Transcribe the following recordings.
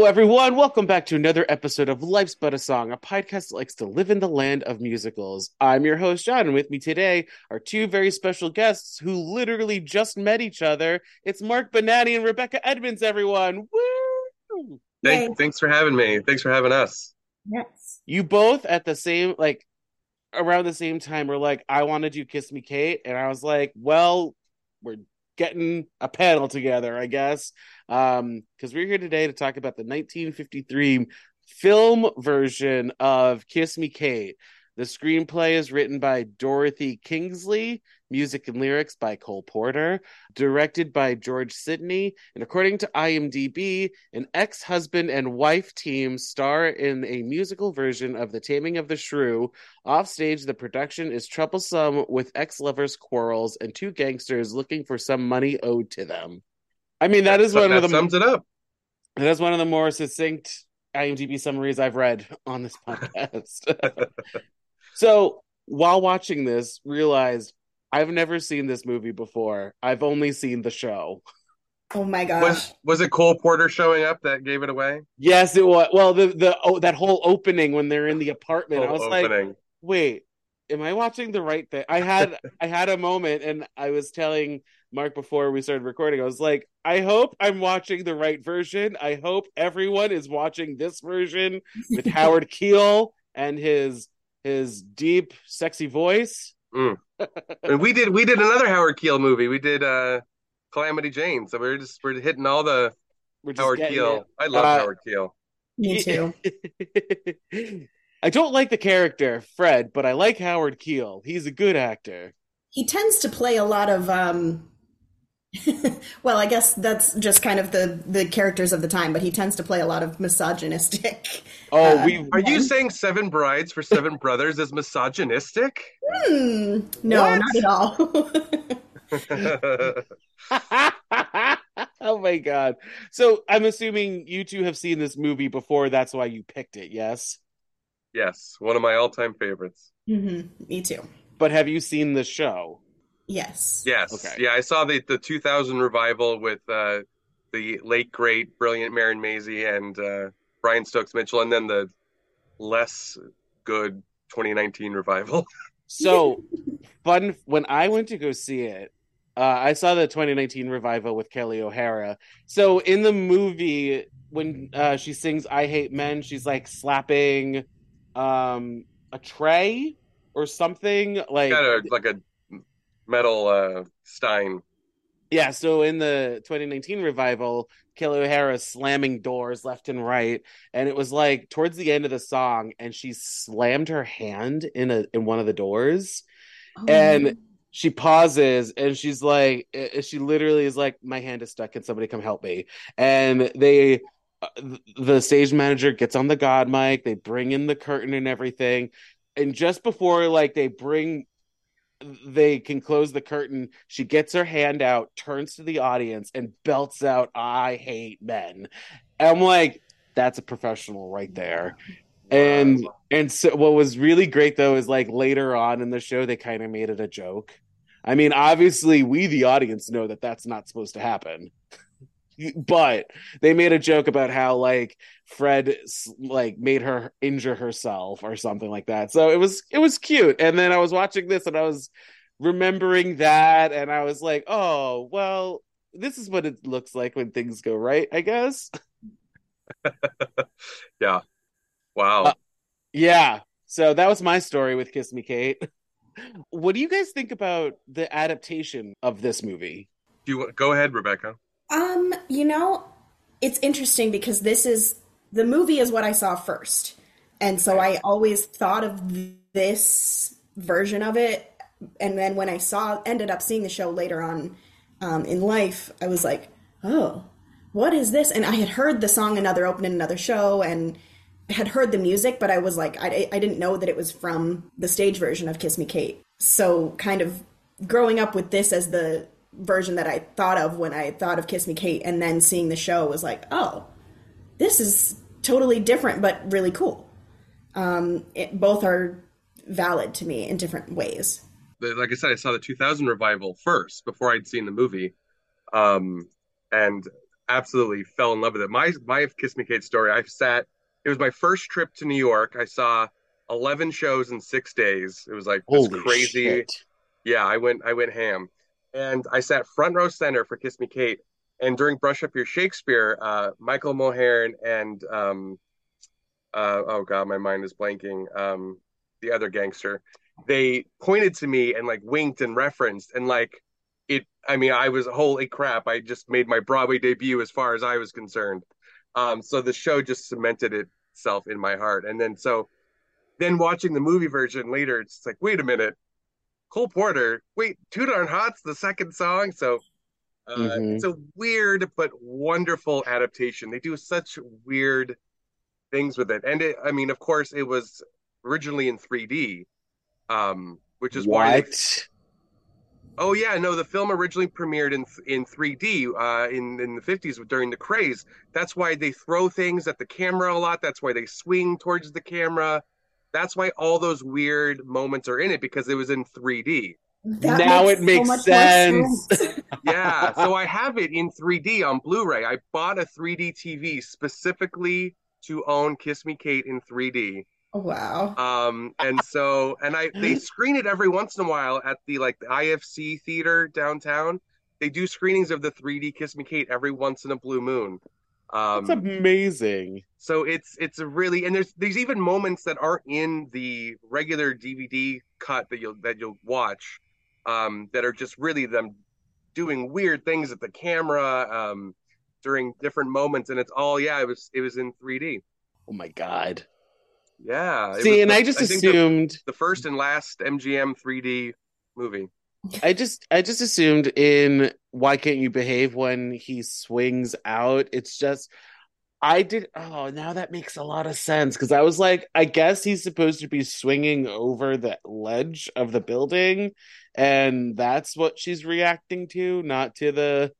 Hello, everyone. Welcome back to another episode of Life's But a Song, a podcast that likes to live in the land of musicals. I'm your host, Jon, and with me today are two very special guests who literally just met each other. It's Marc Bonanni and Rebecca Edmunds, everyone. Woo! Thank, thanks for having me. Thanks for having us. Yes. You both at the same, like, around the same time were like, I want to do Kiss Me Kate. And I was like, well, we're getting a panel together, I guess. Um, because we're here today to talk about the 1953 film version of Kiss Me Kate. The screenplay is written by Dorothy Kingsley, music and lyrics by Cole Porter, directed by George Sidney, and according to IMDb, an ex husband and wife team star in a musical version of The Taming of the Shrew. Offstage, the production is troublesome with ex lovers' quarrels and two gangsters looking for some money owed to them. I mean, that is one that of the sums it up. that is one of the more succinct IMDb summaries I've read on this podcast. so while watching this, realized I've never seen this movie before. I've only seen the show. Oh my gosh. Was was it Cole Porter showing up that gave it away? Yes, it was. Well, the the oh, that whole opening when they're in the apartment, I Whole was like, wait, am I watching the right thing? I had I had a moment, and I was telling Mark before we started recording. I was like, I hope I'm watching the right version. I hope everyone is watching this version with Howard Keel and his his deep, sexy voice. and we did we did another Howard Keel movie. We did uh Calamity Jane. So we're just we're hitting all the We're just Howard getting Keel. I love Uh, Howard Keel. Me too. I don't like the character Fred, but I like Howard Keel. He's a good actor. He tends to play a lot of um well, I guess that's just kind of the the characters of the time, but he tends to play a lot of misogynistic. Oh, Uh, we Are you saying Seven Brides for Seven Brothers is misogynistic? Hmm. No, What? not at all. oh my god. So I'm assuming you two have seen this movie before, that's why you picked it, yes? yes, one of my all-time favorites. hmm Me too. But have you seen the show? Yes. Yes. Okay. Yeah, I saw the the 2000 revival with uh the late great brilliant Marin Mazzie and uh Brian Stokes Mitchell and then the less good 2019 revival. So fun when I went to go see it, uh, I saw the 2019 revival with Kelly O'Hara. So in the movie, when uh, she sings "I Hate Men," she's like slapping um, a tray or something. Like Got a like a metal uh stein. yeah. So in the 2019 revival, Kelly O'Hara is slamming doors left and right, and it was like towards the end of the song, and she slammed her hand in a in one of the doors. Oh, And- she pauses and she's like she literally is like my hand is stuck can somebody come help me and they uh, the stage manager gets on the god mic they bring in the curtain and everything and just before like they bring they can close the curtain she gets her hand out turns to the audience and belts out i hate men and i'm like that's a professional right there and and so what was really great though is like later on in the show they kind of made it a joke. I mean, obviously we the audience know that that's not supposed to happen. But they made a joke about how like Fred like made her injure herself or something like that. So it was it was cute. And then I was watching this and I was remembering that and I was like, "Oh, well, this is what it looks like when things go right, I guess." yeah. Wow. Uh, Yeah. So that was my story with Kiss Me Kate. What do you guys think about the adaptation of this movie? Do you go ahead, Rebecca? Um, you know, it's interesting because this is the movie is what I saw first. And so I always thought of this version of it. And then when I saw, ended up seeing the show later on um, in life, I was like, oh, what is this? And I had heard the song Another Open in Another Show and had heard the music, but I was like, I, I didn't know that it was from the stage version of Kiss Me Kate. So kind of growing up with this as the version that I thought of when I thought of Kiss Me Kate, and then seeing the show was like, oh, this is totally different, but really cool. Um, it, both are valid to me in different ways. Like I said, I saw the 2000 revival first before I'd seen the movie, um, and absolutely fell in love with it. My my Kiss Me Kate story. I've sat. It was my first trip to New York. I saw 11 shows in six days. It was like this Holy crazy. shit. Yeah, I went I went ham, and I sat front row center for Kiss Me Kate. And during Brush Up Your Shakespeare, uh, Michael Mulheren and um, uh, oh god, my mind is blanking. Um, the other gangster, they pointed to me and like winked and referenced, and like it. I mean, I was holy crap! I just made my Broadway debut as far as I was concerned. Um, so the show just cemented itself in my heart, and then so then watching the movie version later, it's like, wait a minute, Cole Porter, wait, Too Darn Hot's the second song. So uh, Mhm. it's a weird but wonderful adaptation. They do such weird things with it. And it, I mean, of course, it was originally in 3D, um, which is why. They, What? oh yeah, no, the film originally premiered in in 3D uh, in in the 50s during the craze. That's why they throw things at the camera a lot. That's why they swing towards the camera. That's why all those weird moments are in it because it was in 3D. That Now it makes much more sense. Yeah, so I have it in 3D on Blu-ray. I bought a 3D TV specifically to own Kiss Me Kate in 3D. wow. Um, and so and I they screen it every once in a while at the like the IFC theater downtown. They do screenings of the 3D Kiss Me Kate every once in a blue moon. Um, That's amazing. so it's it's a really and there's there's even moments that aren't in the regular DVD cut that you'll that you'll watch um, that are just really them doing weird things at the camera um, during different moments and it's all yeah it was it was in 3D Oh my god. yeah See, and the- I just the- assumed the first and last MGM 3D movie I just I just assumed in Why Can't You Behave when he swings out, it's just I did oh now that makes a lot of sense because I was like I guess he's supposed to be swinging over the ledge of the building and that's what she's reacting to not to the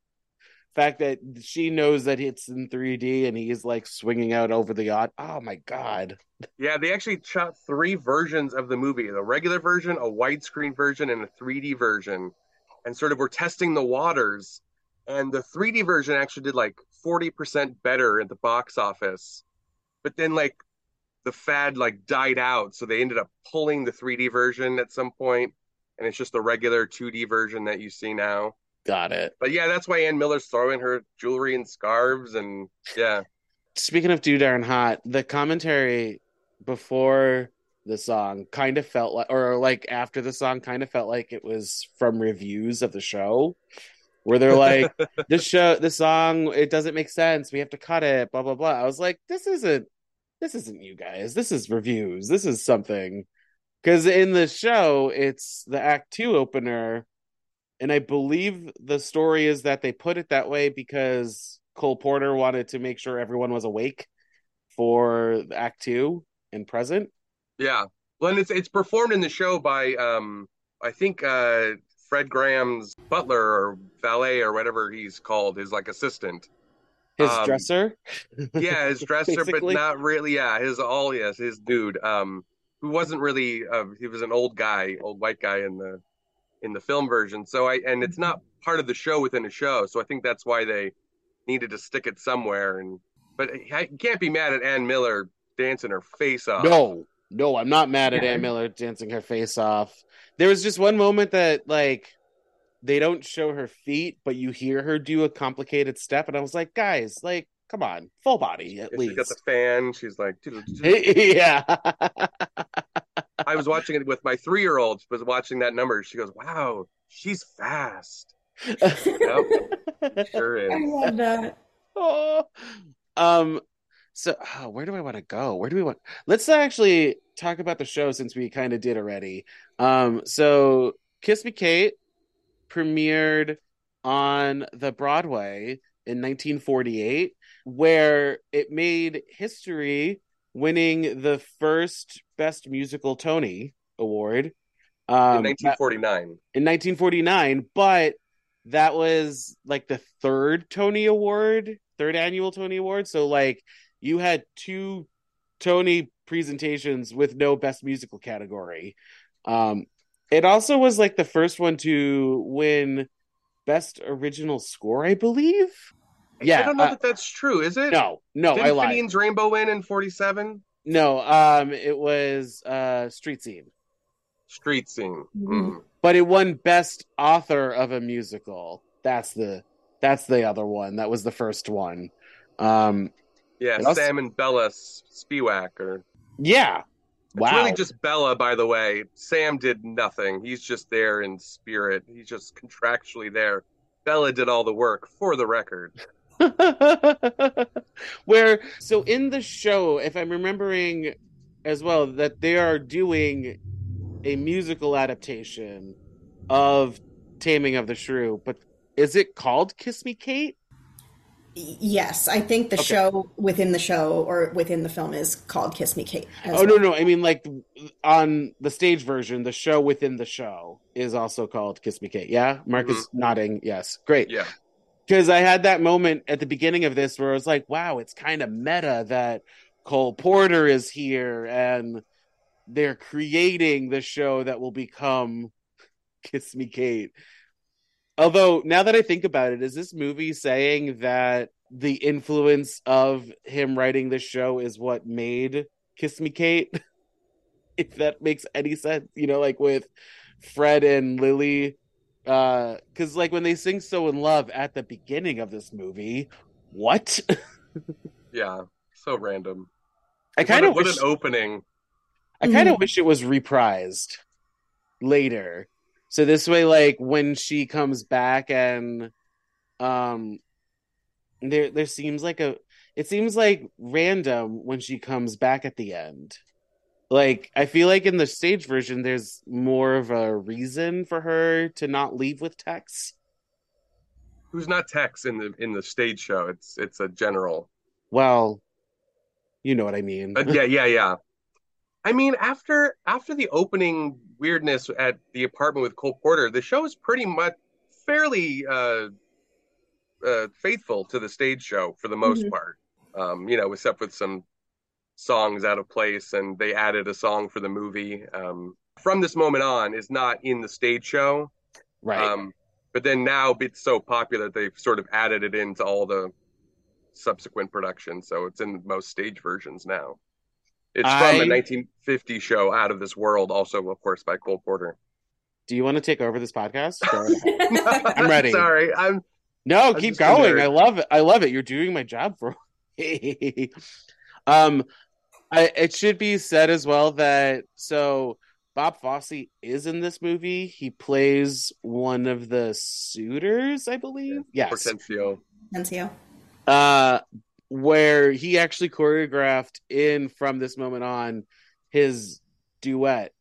fact that she knows that it's in 3D and he's like swinging out over the yacht. Oh my god. yeah they actually shot three versions of the movie the regular version a widescreen version and a 3D version and sort of were testing the waters and the 3D version actually did like 40% better at the box office but then like the fad like died out so they ended up pulling the 3D version at some point and it's just the regular 2D version that you see now Got it. but yeah that's why Ann Miller's throwing her jewelry and scarves and yeah Speaking of Too Darn Hot, the commentary before the song kind of felt like, or like after the song, kind of felt like it was from reviews of the show, where they're like, "This show, the song, it doesn't make sense. We have to cut it." Blah blah blah. I was like, "This isn't, this isn't you guys. This is reviews. This is something." Because in the show, it's the Act Two opener, and I believe the story is that they put it that way because Cole Porter wanted to make sure everyone was awake for Act Two and present. Yeah. Well, and it's it's performed in the show by um I think uh Fred Graham's butler or valet or whatever he's called, his like assistant. His Um, dresser, Yeah, his dresser, but not really. Yeah, his all yes, his dude. Um, who wasn't really. Uh, he was an old guy, old white guy in the in the film version. So I and it's not part of the show within a show. So I think that's why they needed to stick it somewhere. And but I can't be mad at Ann Miller dancing her face off. no, no, I'm not mad at Ann Miller dancing her face off. There was just one moment that like they don't show her feet, but you hear her do a complicated step, and I was like, guys, like, come on, full body at least. she's got the fan. She's like, yeah. I was watching it with my three year old. Was watching that number. She goes, "Wow, she's fast." Yep, sure I love that. Oh. Um so oh, where do I want to go? Where do we want Let's actually talk about the show since we kind of did already. Um so Kiss Me Kate premiered on the Broadway in 1948 where it made history winning the first best musical Tony award. In Um, 1949. in 1949, but that was like the third Tony Award, third annual Tony Award. So like you had two Tony presentations with no best musical category. Um it also was like the first one to win best original score, I believe. Yeah. I don't know uh, that that's true. Is it? no, no, Didn't I lied. Finian's Rainbow win in '47? No, um it was uh Street Scene. Street Scene. Mhm. Mm. but it won best author of a musical that's the that's the other one that was the first one um Yeah, It also- Sam and Bella S- Spewack. Or yeah it's wow really just Bella, by the way. Sam did nothing. He's just there in spirit. He's just contractually there. Bella did all the work, for the record. where so in the show if i'm remembering as well that they are doing a musical adaptation of taming of the shrew but is it called kiss me kate Yes, I think the Okay. show within the show or within the film is called Kiss Me Kate. as oh no well. no i mean like on the stage version the show within the show is also called kiss me kate yeah mark is mm-hmm. nodding yes great Yeah. Because i had that moment at the beginning of this where i was like wow it's kind of meta that cole porter is here and they're creating the show that will become kiss me kate. Although now that i think about it is this movie saying that the influence of him writing the show is what made kiss me kate? If that makes any sense you know like with fred and lily uh because like when they sing so in love at the beginning of this movie what Yeah. So random. i kind of what, wish an opening. i kind of Mhm. wish it was reprised later so this way like when she comes back and um there there seems like a it seems like random when she comes back at the end like i feel like in the stage version there's more of a reason for her to not leave with tex Who's not Tex in the in the stage show? It's it's a general. well you know what i mean Uh, yeah, yeah, yeah. I mean, after after the opening weirdness at the apartment with Cole Porter, the show is pretty much fairly uh, uh, faithful to the stage show for the most Mhm. part. Um, you know, except with some songs out of place, and they added a song for the movie. Um, from this moment on, is not in the stage show. right Um, but then now it's so popular that they've sort of added it into all the subsequent productions, so it's in most stage versions now. It's from the 1950 show Out of This World, also of course by Cole Porter. do you want to take over this podcast ahead. I'm ready. Sorry, I'm No, I'm keep going. I love it. I love it. You're doing my job for um I it should be said as well that so Bob Fosse is in this movie. He plays one of the suitors, I believe. Yes. Hortensio. Nuncio. Uh where he actually choreographed in from this moment on his duet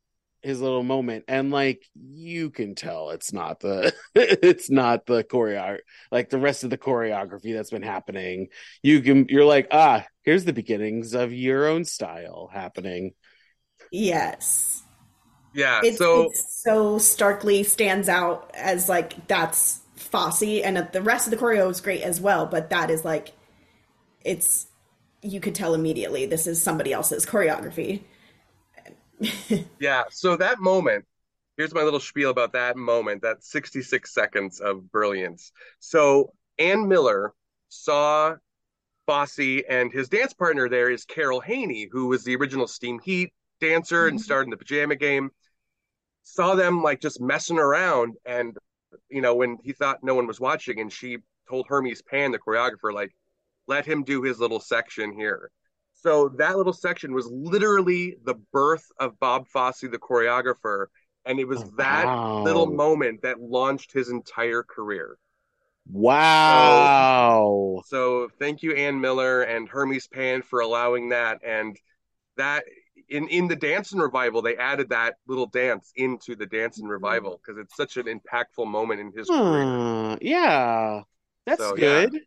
his little moment and like you can tell it's not the it's not the choreo like the rest of the choreography that's been happening you can you're like ah here's the beginnings of your own style happening Yes. Yeah, It's so it's so starkly stands out as like that's Fosse, and the rest of the choreo is great as well. But that is like, it's you could tell immediately this is somebody else's choreography. yeah, so that moment, here's my little spiel about that moment, that 66 seconds of brilliance. So Ann Miller saw Fosse and his dance partner there is Carol Haney, who was the original Steam Heat dancer and Mhm. starred in the pajama game. Saw them like just messing around and you know, when he thought no one was watching, and she told Hermes Pan, the choreographer, like, let him do his little section here. So that little section was literally the birth of Bob Fosse, the choreographer, and it was Oh, that wow. little moment that launched his entire career. wow So thank you, Ann Miller and Hermes Pan, for allowing that. And that in in the Dancing revival, they added that little dance into the Dancing mm-hmm. revival because it's such an impactful moment in his career. Hmm. Yeah that's So, yeah. good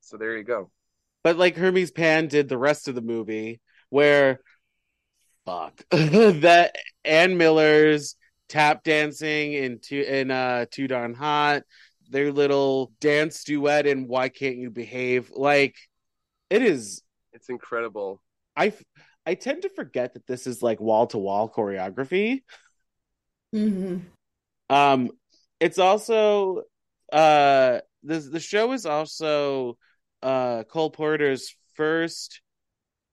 So there you go. But like Hermes Pan did the rest of the movie, where fuck that Ann Miller's tap dancing in too in uh Too Darn Hot, their little dance duet in Why Can't You Behave. Like it is It's incredible. I I tend to forget that this is like wall to wall choreography. hmm Um it's also uh the the show is also uh Cole Porter's first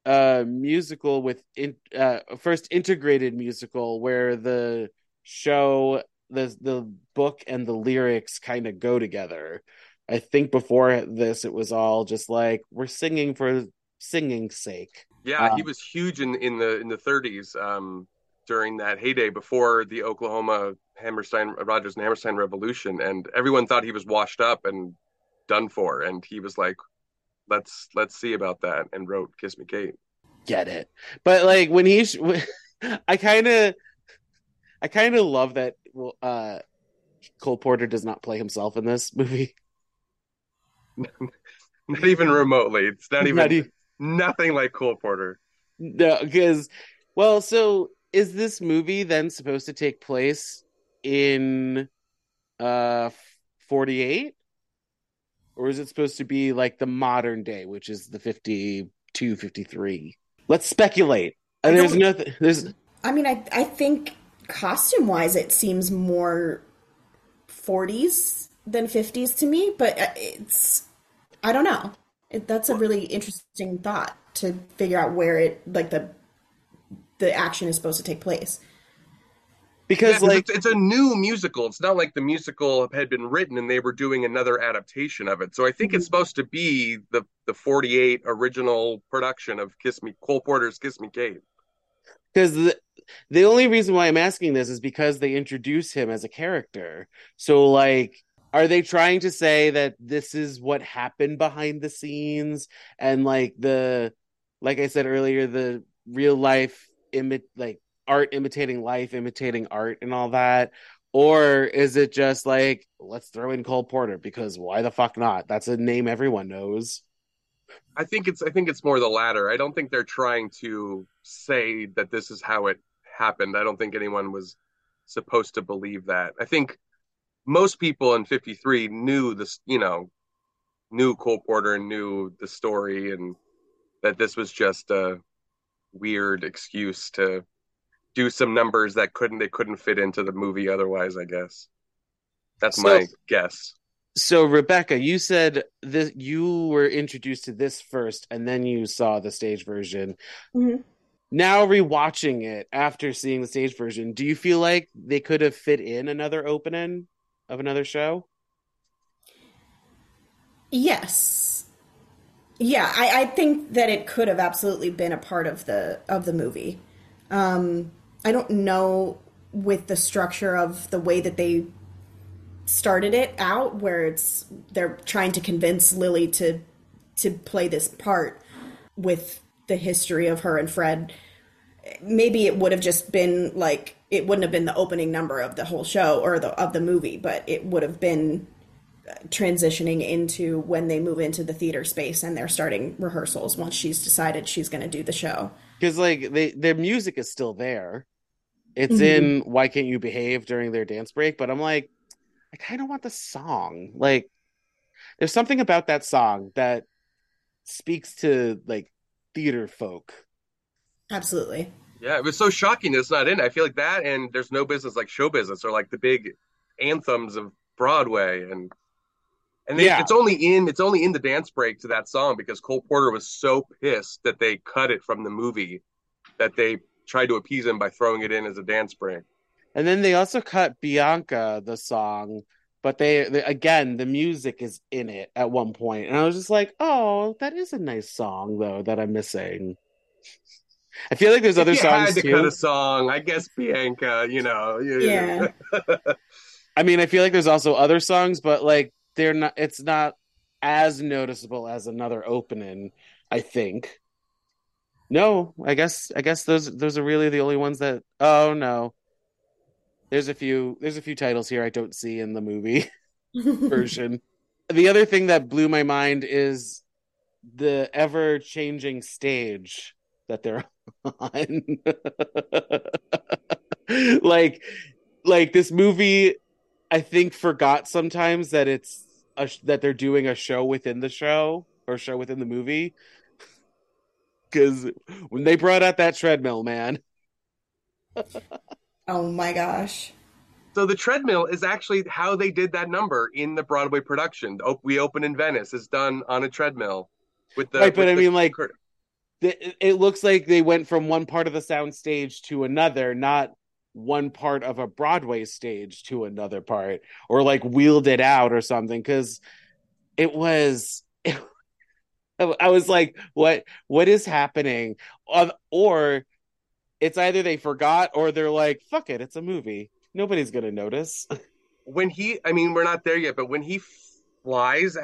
uh musical with in, uh first integrated musical where the show the the book and the lyrics kind of go together. I think before this it was all just like we're singing for singing's sake. Yeah, Uh, he was huge in in the in the 30s um, during that heyday before the Oklahoma Hammerstein Rodgers and Hammerstein Revolution, and everyone thought he was washed up and done for, and he was like, "Let's let's see about that," and wrote "Kiss Me, Kate." Get it. But like when he sh- I kind of I kind of love that well uh Cole Porter does not play himself in this movie. Not even remotely. It's not even Not e- nothing like Cole Porter. No, because well, so is this movie then supposed to take place in uh 48 or is it supposed to be like the modern day which is the 52 53 let's speculate I there's nothing there's I mean, I I think costume wise, it seems more 40s than 50s to me, but uh, it's I don't know. It, that's a really interesting thought to figure out where it like the the action is supposed to take place. Because Yeah, like it's, it's a new musical. It's not like the musical had been written and they were doing another adaptation of it. So I think it's Mhm. supposed to be the the 48 original production of Kiss Me Cole Porter's Kiss Me Kate. because the, the only reason why I'm asking this is because they introduce him as a character. So like are they trying to say that this is what happened behind the scenes and like the like I said earlier the real life imit like art imitating life imitating art and all that or is it just like let's throw in Cole Porter because why the fuck not that's a name everyone knows I think it's I think it's more the latter. I don't think they're trying to say that this is how it happened. I don't think anyone was supposed to believe that. I think most people in 53 knew this, you know, knew Cole Porter and knew the story and that this was just a weird excuse to do some numbers that couldn't they couldn't fit into the movie otherwise, I guess. That's So- my guess. So Rebecca, you said this you were introduced to this first and then you saw the stage version. Mhm. Now rewatching it after seeing the stage version, do you feel like they could have fit in another opening of another show? Yes. Yeah, I, I think that it could have absolutely been a part of the of the movie. Um, I don't know with the structure of the way that they started it out, where it's they're trying to convince Lily to to play this part with the history of her and Fred. Maybe it would have just been like it wouldn't have been the opening number of the whole show or the of the movie, but it would have been uh, transitioning into when they move into the theater space and they're starting rehearsals once she's decided she's going to do the show. Because like they their music is still there. It's Mhm. in Why Can't You Behave during their dance break, but I'm like, I kind of want the song. Like, there's something about that song that speaks to like theater folk. Absolutely. Yeah, it was so shocking that it's not in. I feel like that and there's no business like show business or like the big anthems of Broadway and and they, Yeah. it's only in it's only in the dance break to that song because Cole Porter was so pissed that they cut it from the movie that they tried to appease him by throwing it in as a dance break. And then they also cut Bianca the song, but they, they again the music is in it at one point, and I was just like, oh, that is a nice song though that I'm missing. I feel like there's other if you songs had to too. cut a song, I guess Bianca, you know. you- Yeah. I mean, I feel like there's also other songs, but like they're not. It's not as noticeable as another opening. I think. No, I guess I guess those those are really the only ones that. Oh no, there's a few there's a few titles here I don't see in the movie version. The other thing that blew my mind is the ever changing stage that they're on. like like this movie I think forgot sometimes that it's a, that they're doing a show within the show or show within the movie. Because when they brought out that treadmill, man, Oh my gosh. So the treadmill is actually how they did that number in the Broadway production. We open in Venice is done on a treadmill with the Right, but with I the mean, like, cur- it, it looks like they went from one part of the sound stage to another, not one part of a Broadway stage to another part, or like wheeled it out or something. Because it was, I was like, what what is happening? Uh, Or it's either they forgot or they're like, fuck it, it's a movie. Nobody's gonna notice. when he I mean we're not there yet, but when he flies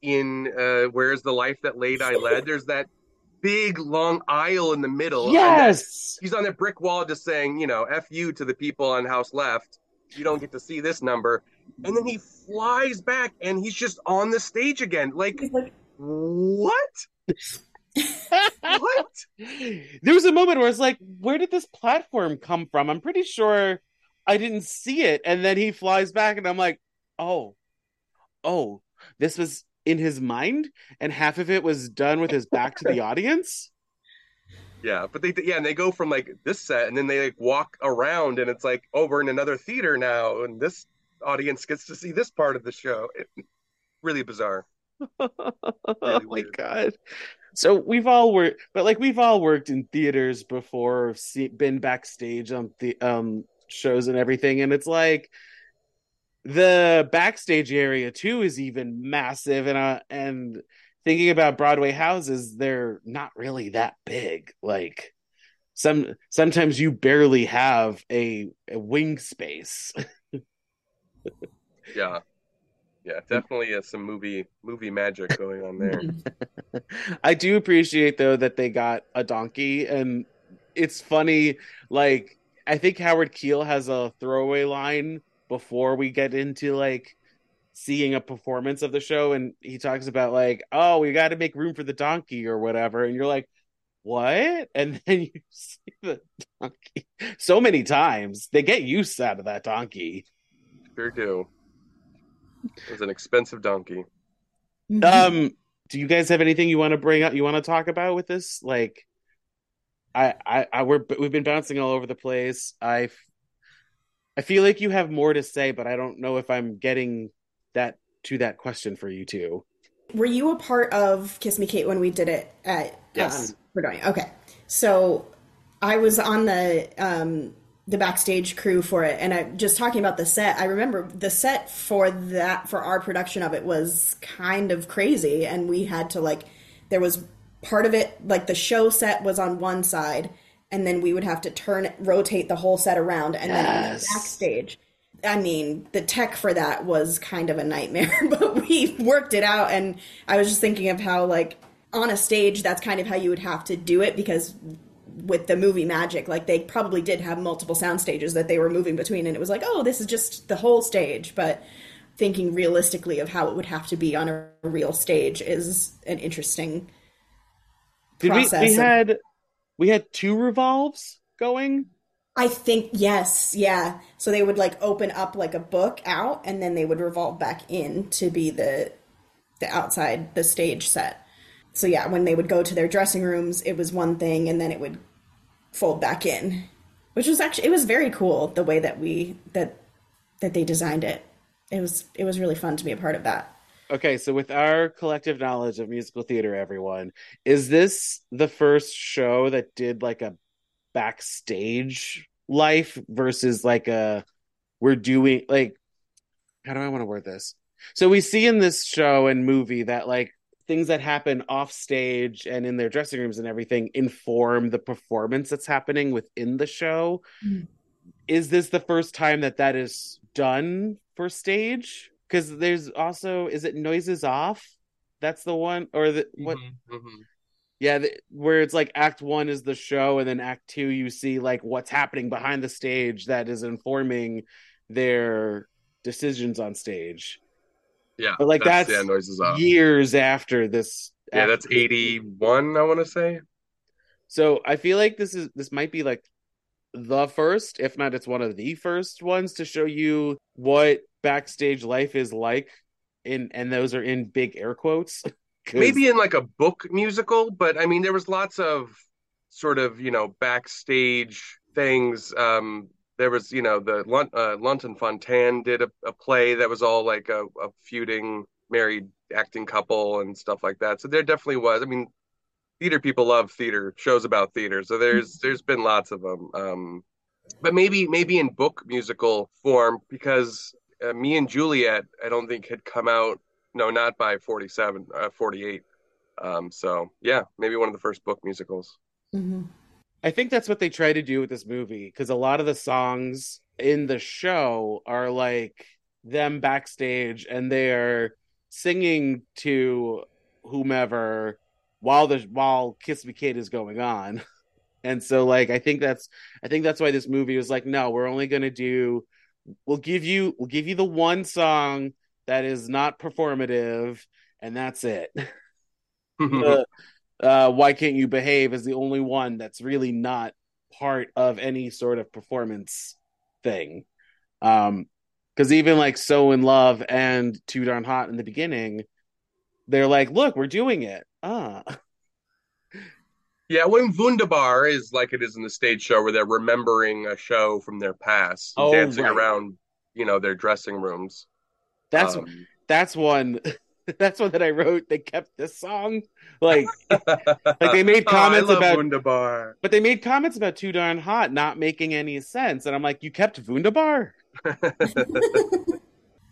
in uh Where's the Life That Late I Led, there's that big long aisle in the middle. and that- yes. he's on that brick wall just saying, you know, F you to the people on house left. You don't get to see this number. And then he flies back and he's just on the stage again. Like, He's like, what? What? there was a moment where I was like, where did this platform come from? I'm pretty sure I didn't see it. And then he flies back, and I'm like, oh, oh, this was in his mind, and half of it was done with his back to the audience. Yeah, but they yeah, and they go from like this set and then they like walk around and it's like, oh, we're in another theater now, and this audience gets to see this part of the show. It- really bizarre. oh my god. So we've all worked, but like we've all worked in theaters before, see, been backstage on the um shows and everything, and it's like the backstage area too is even massive, and uh, and thinking about Broadway houses, they're not really that big. Like some sometimes you barely have a, a wing space. Yeah. Yeah, definitely uh, some movie movie magic going on there. I do appreciate though that they got a donkey and it's funny like I think Howard Keel has a throwaway line before we get into like seeing a performance of the show and he talks about like oh we got to make room for the donkey or whatever and you're like what and then you see the donkey so many times they get use out of that donkey Sure do. It was an expensive donkey. Mhm. Um, do you guys have anything you want to bring up? You want to talk about with this? Like, I, I, I we're we've been bouncing all over the place. I, I feel like you have more to say, but I don't know if I'm getting that to that question for you too. Were you a part of Kiss Me Kate when we did it at Yes. um, Fredonia? Okay, so I was on the um, the backstage crew for it, and I just talking about the set. I remember the set for that for our production of it was kind of crazy, and we had to like there was part of it like the show set was on one side, and then we would have to turn rotate the whole set around, and then on the backstage. I mean, the tech for that was kind of a nightmare, but we worked it out. And I was just thinking of how, like, on a stage, that's kind of how you would have to do it because with the movie magic, like, they probably did have multiple sound stages that they were moving between. And it was like, oh, this is just the whole stage. But thinking realistically of how it would have to be on a real stage is an interesting we? process. We of- had we had two revolves going. I think yes, yeah. So they would like open up like a book out, and then they would revolve back in to be the the outside the stage set. So yeah, when they would go to their dressing rooms, it was one thing, and then it would fold back in, which was actually it was very cool the way that we that that they designed it. It was it was really fun to be a part of that. Okay, so with our collective knowledge of musical theater, everyone, is this the first show that did like a backstage life versus like a we're doing like how do I want to word this? So we see in this show and movie that like things that happen off stage and in their dressing rooms and everything inform the performance that's happening within the show. Mm. Is this the first time that that is done for stage? Because there's also is it noises off? That's the one or the what? Mhm, mhm. Yeah, the, where it's like Act One is the show, and then Act Two you see like what's happening behind the stage that is informing their decisions on stage. Yeah, But, like, that's yeah, noises off. Years after this, Yeah, that's eighty one. I want to say. So I feel like this is this might be like the first, if not, it's one of the first ones to show you what backstage life is like. In and those are in big air quotes. maybe in like a book musical, but I mean, there was lots of sort of you know backstage things. Um, there was you know the uh, Lunt and Fontanne did a, a play that was all like a, a feuding married acting couple and stuff like that. So there definitely was. I mean, theater people love theater shows about theater, so there's there's been lots of them. Um, but maybe maybe in book musical form because uh, me and Juliet, I don't think had come out. No, not by 47, uh, 48. Um, so yeah, maybe one of the first book musicals. Mhm. I think that's what they try to do with this movie because a lot of the songs in the show are like them backstage and they're singing to whomever while the while Kiss Me Kate is going on. And so like I think that's I think that's why this movie was like no, we're only going to do we'll give you we'll give you the one song that is not performative and that's it. uh, why can't you behave is the only one that's really not part of any sort of performance thing um because even like so in love and too darn hot in the beginning they're like look we're doing it ah yeah, when Wunderbar is like it is in the stage show where they're remembering a show from their past, Oh, dancing right. around, you know, their dressing rooms. that's Um, that's one that's one that i wrote they kept this song like like they made Oh, comments I love about Wunderbar. but they made comments about too darn hot not making any sense and i'm like you kept wunderbar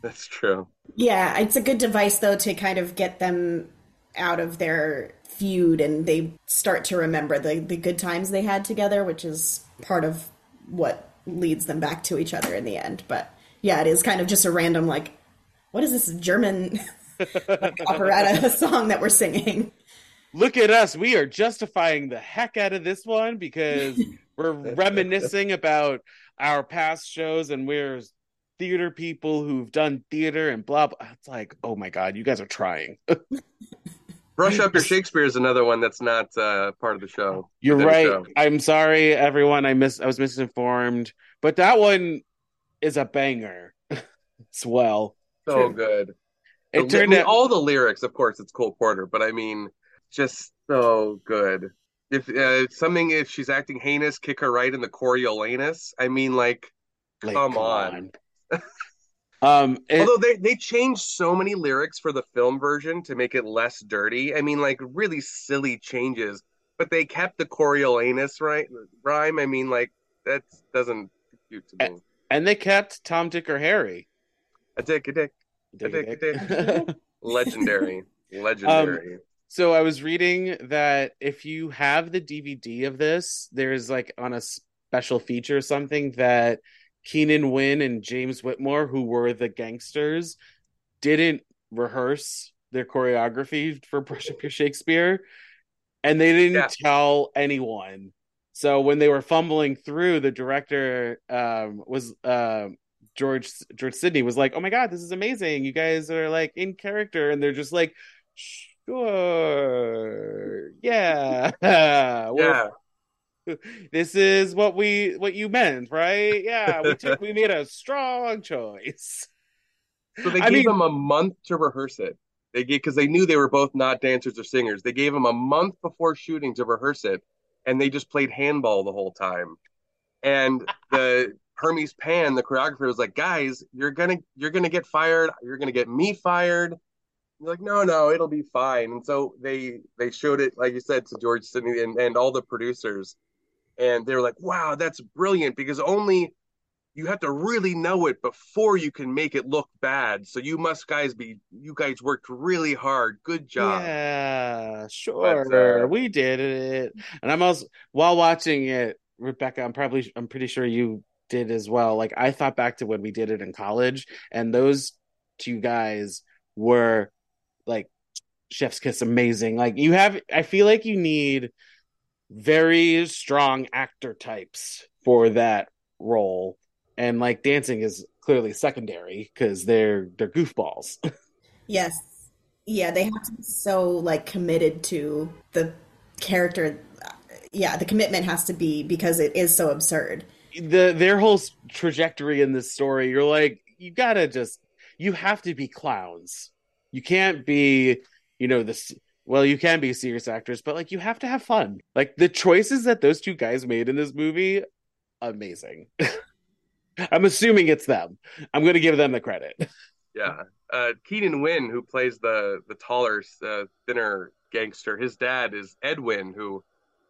That's true. Yeah, it's a good device though to kind of get them out of their feud and they start to remember the, the good times they had together, which is part of what leads them back to each other in the end. But yeah, it is kind of just a random like what is this German operetta song that we're singing? look at us we are justifying the heck out of this one because we're reminiscing about our past shows and we're theater people who've done theater and blah blah it's like oh my god you guys are trying Brush Up Your Shakespeare is another one that's not uh, part of the show. you're right show. i'm sorry everyone i miss i was misinformed but that one is a banger as well So good. It The- I turned mean, out all the lyrics, of course, it's Cole Porter, but I mean, just so good. If uh, something, if she's acting heinous, kick her right in the Coriolanus. I mean, like, like, come on. um it- Although they they changed so many lyrics for the film version to make it less dirty. I mean, like really silly changes, but they kept the Coriolanus right rhyme. I mean, like that doesn't compute to me. and they kept tom dick or harry A dick, a dick, a dick, a. Legendary, legendary. So I was reading that if you have the DVD of this, there's like on a special feature or something that Keenan Wynn and James Whitmore, who were the gangsters, didn't rehearse their choreography for Brush Up Your Shakespeare, and they didn't Yeah. tell anyone. So when they were fumbling through, the director um, was um George George Sidney was like, "Oh my god, this is amazing! You guys are like in character," and they're just like, "Sure, yeah, yeah, this is what we what you meant, right? Yeah, we took we made a strong choice." so they I gave mean- them a month to rehearse it. They gave because they knew they were both not dancers or singers. They gave them a month before shooting to rehearse it, and they just played handball the whole time. And the Hermes Pan, the choreographer, was like, "Guys, you're gonna you're gonna get fired. You're gonna get me fired." They're like, "No, no, it'll be fine." And so they they showed it, like you said, to George Sidney and, and all the producers, and they were like, "Wow, that's brilliant!" Because only you have to really know it before you can make it look bad. So you must guys be you guys worked really hard. Good job. Yeah, sure. But, uh, we did it. And I'm also while watching it, Rebecca, I'm probably I'm pretty sure you did as well. Like I thought back to when we did it in college, and those two guys were like chef's kiss amazing. Like you have I feel like you need very strong actor types for that role. And like dancing is clearly secondary because they're they're goofballs. Yes. Yeah, they have to be so like committed to the character. yeah, the commitment has to be because it is so absurd. The their whole trajectory in this story, you're like, you gotta just, you have to be clowns. You can't be, you know, this. Well, you can be serious actors, but like you have to have fun. Like the choices that those two guys made in this movie, amazing. I'm assuming it's them. I'm going to give them the credit. Yeah. Uh, Keenan Wynn, who plays the the taller, uh, thinner gangster, his dad is Ed Wynn, who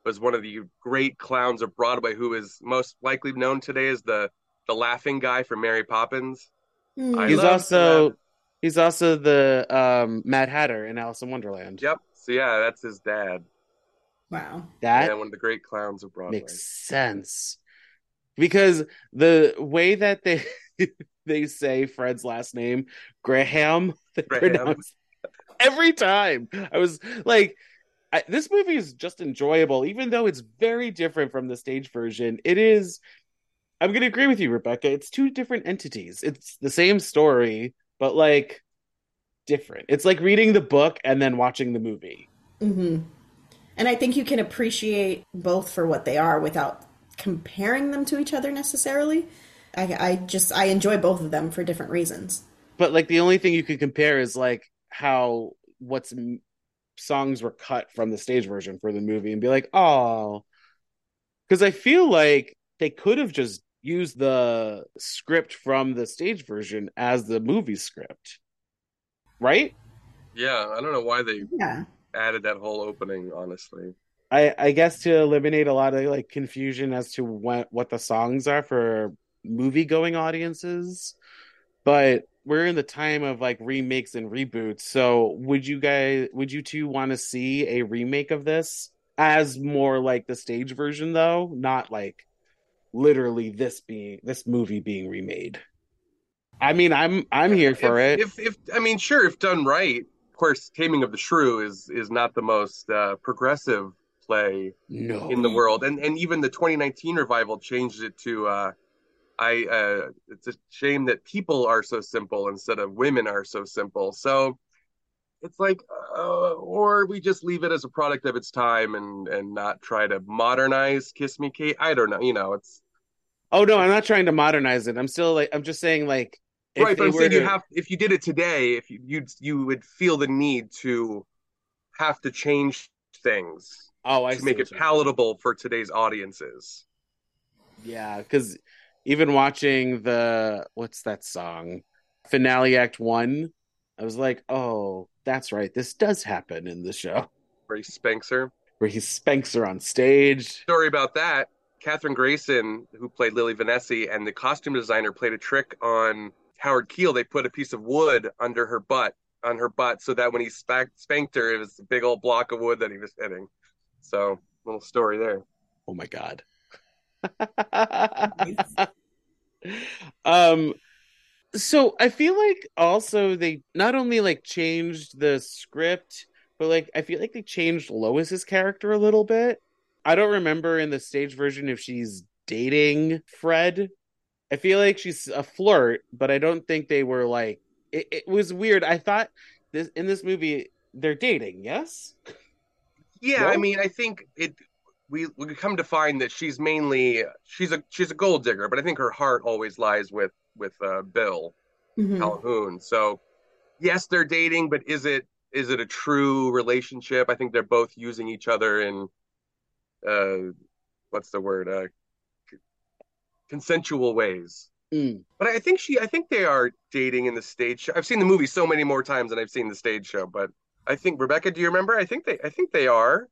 was one of the great clowns of Broadway, who is most likely known today as the the laughing guy from Mary Poppins. I he's also that. he's also the um, Mad Hatter in Alice in Wonderland. Yep. So yeah, that's his dad. Wow. That yeah, one of the great clowns of Broadway. makes sense because the way that they they say Fred's last name, Graham, Graham. every time. I was like, I, this movie is just enjoyable, even though it's very different from the stage version. It is. I'm going to agree with you, Rebecca. It's two different entities. It's the same story, but like different. It's like reading the book and then watching the movie. hmm And I think you can appreciate both for what they are without comparing them to each other necessarily. I, I just I enjoy both of them for different reasons. but like the only thing you could compare is like how what's songs were cut from the stage version for the movie and be like oh because i feel like they could have just used the script from the stage version as the movie script right Yeah, I don't know why they Yeah. added that whole opening. Honestly, i i guess to eliminate a lot of like confusion as to what what the songs are for movie going audiences but we're in the time of like remakes and reboots so would you guys would you two want to see a remake of this as more like the stage version though not like literally this being this movie being remade i mean i'm i'm here for if, it If, if I mean, sure, if done right. Of course, Taming of the Shrew is is not the most uh, progressive play no in the world, and and even the 2019 revival changed it to. Uh, I uh, it's a shame that people are so simple instead of women are so simple. So it's like, uh, or we just leave it as a product of its time and and not try to modernize Kiss Me Kate. I don't know. You know, it's oh no i'm not trying to modernize it i'm still like i'm just saying like if right. But I'm saying you have if you did it today, if you you you would feel the need to have to change things oh i to make it palatable for today's audiences. Yeah, because even watching the what's that song? Finale Act One, I was like, oh, that's right. This does happen in the show where he spanks her where he spanks her on stage. story about that. Kathryn Grayson, who played Lily vanessi and the costume designer played a trick on Howard Keel. They put a piece of wood under her butt, on her butt, so that when he spanked, spanked her, it was a big old block of wood that he was hitting. So, little story there. Oh my god. Um so I feel like also they not only like changed the script, but like I feel like they changed Lois's character a little bit. I don't remember in the stage version if she's dating Fred. I feel like she's a flirt, but I don't think they were like it, it was weird. I thought this in this movie they're dating, yes? Yeah, No? I mean, I think it. We we come to find that she's mainly she's a she's a gold digger, but I think her heart always lies with with uh, Bill. Mhm. Calhoun. So yes, they're dating, but is it is it a true relationship? I think they're both using each other in uh what's the word? Uh consensual ways. Mm. But I think she I think they are dating in the stage show. I've seen the movie so many more times than I've seen the stage show, but I think Rebecca, do you remember? I think they I think they are.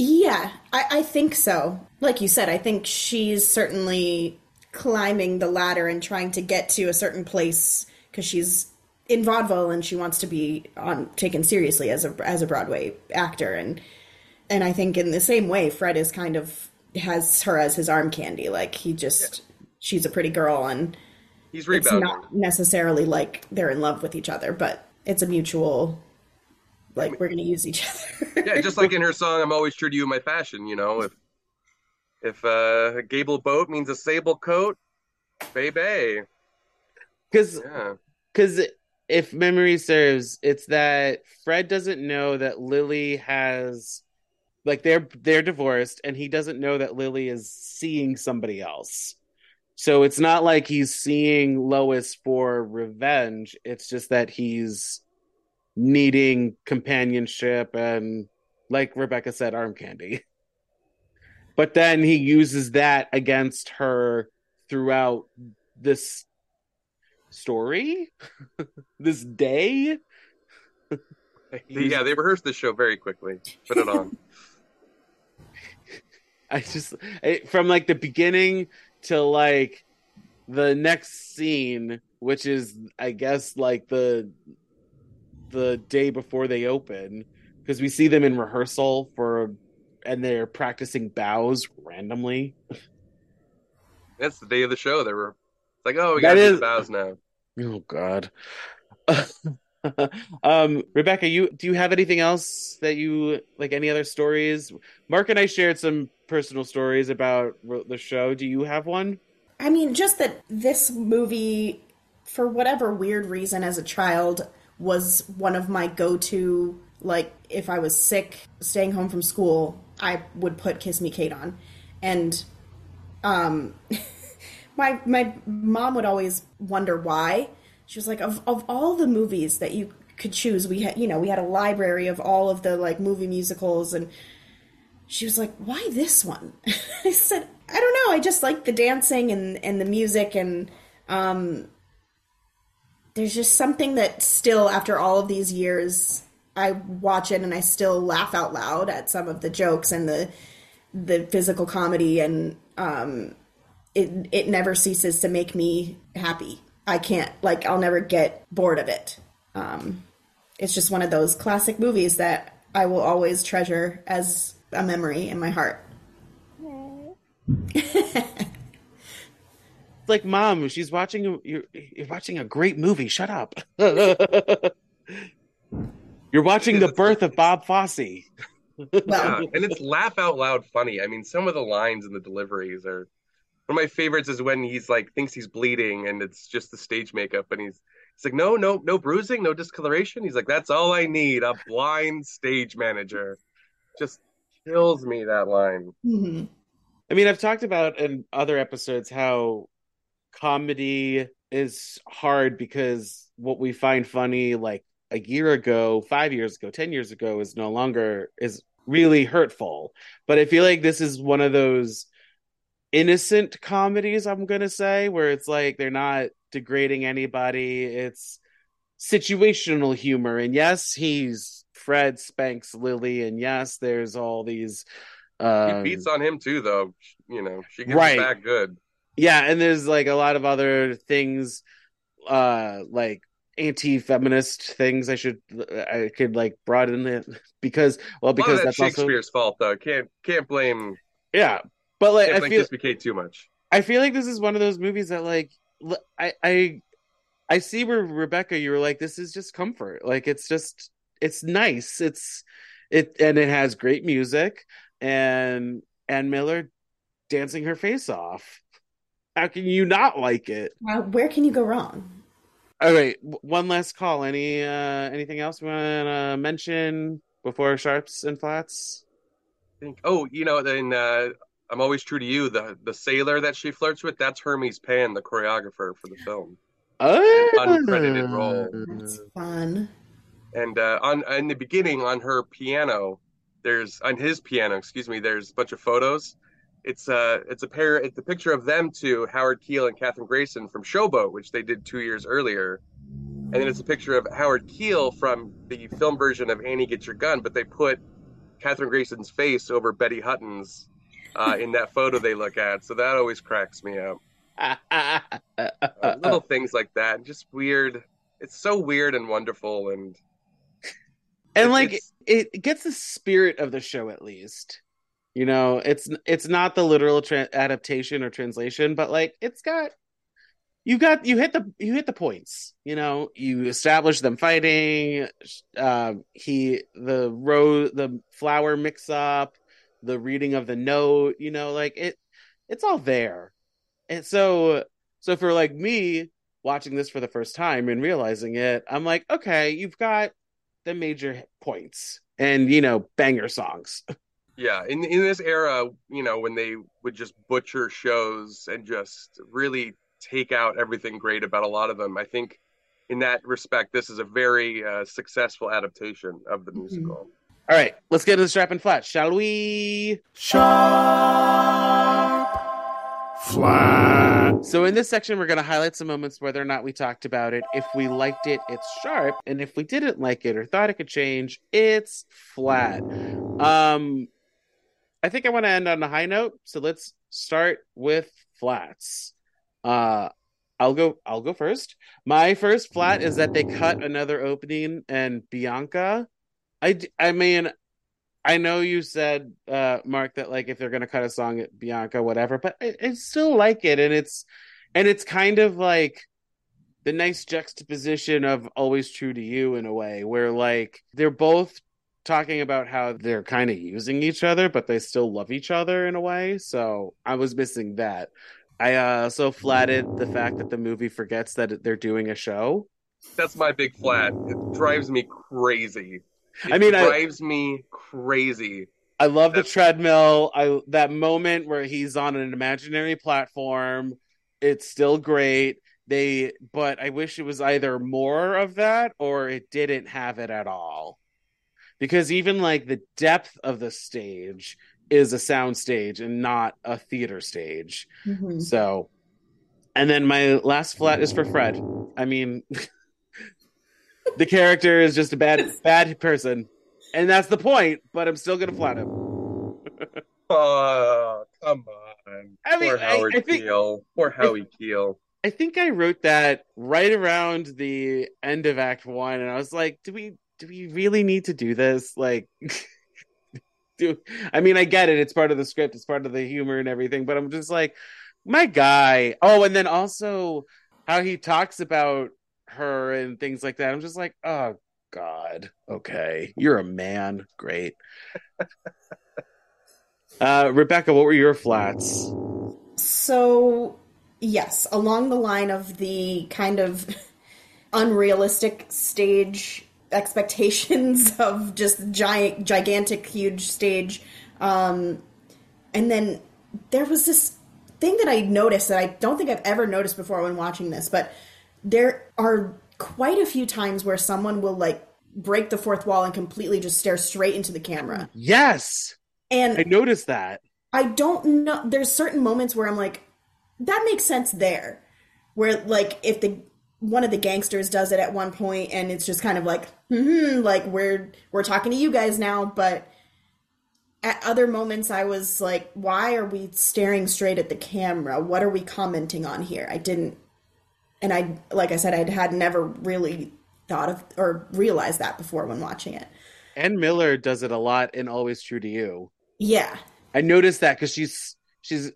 Yeah, I, I think so. Like you said, I think she's certainly climbing the ladder and trying to get to a certain place because she's in vaudeville and she wants to be on taken seriously as a as a Broadway actor and and I think in the same way Fred is kind of has her as his arm candy like he just she's a pretty girl and He's rebounding. it's not necessarily like they're in love with each other but it's a mutual like we're going to use each other. yeah, just like in her song "I'm Always True to You" in my fashion. You know, if if uh, a gable boat means a sable coat, baby. Because Yeah, because if memory serves, it's that Fred doesn't know that Lily has like they're they're divorced and he doesn't know that Lily is seeing somebody else. So it's not like he's seeing Lois for revenge. It's just that he's needing companionship and like Rebecca said arm candy. But then he uses that against her throughout this story, this day. yeah, they rehearsed the show very quickly. Put it on. I just from like the beginning to like the next scene, which is I guess like the the day before they open, because we see them in rehearsal for and they're practicing bows randomly. That's the day of the show. They were like, "Oh, we got to do bows now." Oh God. um rebecca you do you have anything else that you like any other stories marc and i shared some personal stories about the show do you have one i mean just that this movie for whatever weird reason as a child was one of my go-to like if i was sick staying home from school i would put kiss me kate on. And um my my mom would always wonder why. She was like of, of all the movies that you could choose we had you know we had a library of all of the like movie musicals and she was like why this one? I said i don't know i just like the dancing and and the music and um there's just something that still after all of these years i watch it and i still laugh out loud at some of the jokes and the the physical comedy and um it it never ceases to make me happy I can't like I'll never get bored of it. Um, it's just one of those classic movies that I will always treasure as a memory in my heart. like mom, she's watching you're you're watching a great movie. Shut up. you're watching the birth of Bob Fosse. yeah, and it's laugh out loud funny. I mean, some of the lines and the deliveries are one of my favorites is when he's like thinks he's bleeding and it's just the stage makeup and he's he's like no no no bruising no discoloration he's like that's all i need a blind stage manager just kills me that line mm-hmm. i mean i've talked about in other episodes how comedy is hard because what we find funny like a year ago five years ago ten years ago is no longer is really hurtful. But i feel like this is one of those innocent comedies i'm gonna say where it's like they're not degrading anybody. It's situational humor. And yes he's fred spanks lily and yes there's all these um, he beats on him too though. You know she gets right. back good yeah and there's like a lot of other things uh like anti-feminist things i should i could like broaden it because well because that's shakespeare's also... fault though can't can't blame yeah but like, I feel Kiss too much. I feel like this is one of those movies that like I I I see where Rebecca, you were like, this is just comfort. Like it's just it's nice. It's it and it has great music and Ann Miller dancing her face off. How can you not like it? Uh, where can you go wrong? All right, one last call. Any uh anything else we want to mention before sharps and flats? I think. Oh, you know, then uh, I'm always true to you. The the sailor that she flirts with, that's Hermes Pan, the choreographer for the film. Oh, uncredited role. That's fun. And uh, on in the beginning, on her piano, there's on his piano, excuse me, there's a bunch of photos. It's uh it's a pair it's a picture of them two, Howard Keel and Kathryn Grayson from Showboat, which they did two years earlier. And then it's a picture of Howard Keel from the film version of Annie Get Your Gun, but they put Kathryn Grayson's face over Betty Hutton's uh, in that photo they look at. So that always cracks me up. uh, little things like that, just weird. It's so weird and wonderful, and and like it gets the spirit of the show at least. You know, it's it's not the literal tra- adaptation or translation, but like it's got you got you hit the you hit the points you know you establish them fighting uh, he the row the flower mix up the reading of the note, you know, like it it's all there. And so so for like me watching this for the first time and realizing it, I'm like, okay, you've got the major points and you know, banger songs. Yeah, in in this era, you know, when they would just butcher shows and just really take out everything great about a lot of them, I think in that respect, this is a very uh, successful adaptation of the musical. All right, let's get to the strap and flat, shall we? Sharp. Flat. So in this section, we're going to highlight some moments whether or not we talked about it. If we liked it, it's sharp, and if we didn't like it or thought it could change, it's flat. Um, I think I want to end on a high note, so let's start with flats. Uh, I'll go. I'll go first. My first flat is that they cut another opening and Bianca. I I mean, I know you said, uh, Marc, that like if they're gonna cut a song Bianca, whatever, but I, I still like it, and it's and it's kind of like the nice juxtaposition of always true to you in a way, where like they're both talking about how they're kind of using each other, but they still love each other in a way. So I was missing that. I uh, also flatted the fact that the movie forgets that they're doing a show. That's my big flat. It drives me crazy. It I mean, I- drives me crazy. I love the treadmill. I that moment where he's on an imaginary platform. It's still great. They but I wish it was either more of that or it didn't have it at all. Because even like the depth of the stage is a sound stage and not a theater stage. Mhm. So, and then my last flat is for Fred. I mean, the character is just a bad bad person, and that's the point. But I'm still gonna flat him. Oh, come on. I mean, Poor Howard I think- Keel. Poor Howie Keel. I think I wrote that right around the end of Act One, and I was like, "Do we do we really need to do this?" Like, do I mean I get it; it's part of the script, it's part of the humor and everything, but I'm just like, my guy. Oh, and then also how he talks about her and things like that. I'm just like, oh God, okay, you're a man, great. uh, Rebecca, what were your flats? So, yes, along the line of the kind of unrealistic stage expectations of just giant, gigantic, huge stage. Um, and then there was this thing that I noticed that I don't think I've ever noticed before when watching this, but there are quite a few times where someone will like break the fourth wall and completely just stare straight into the camera. Yes, And I noticed that. I don't know. There's certain moments where I'm like, that makes sense there. Where like if the one of the gangsters does it at one point, and it's just kind of like, hmm, like we're we're talking to you guys now. But at other moments, I was like, why are we staring straight at the camera? What are we commenting on here? I didn't, and I like I said, I had never really thought of or realized that before when watching it. Ann Miller does it a lot in Always True to You. Yeah, I noticed that because she's she's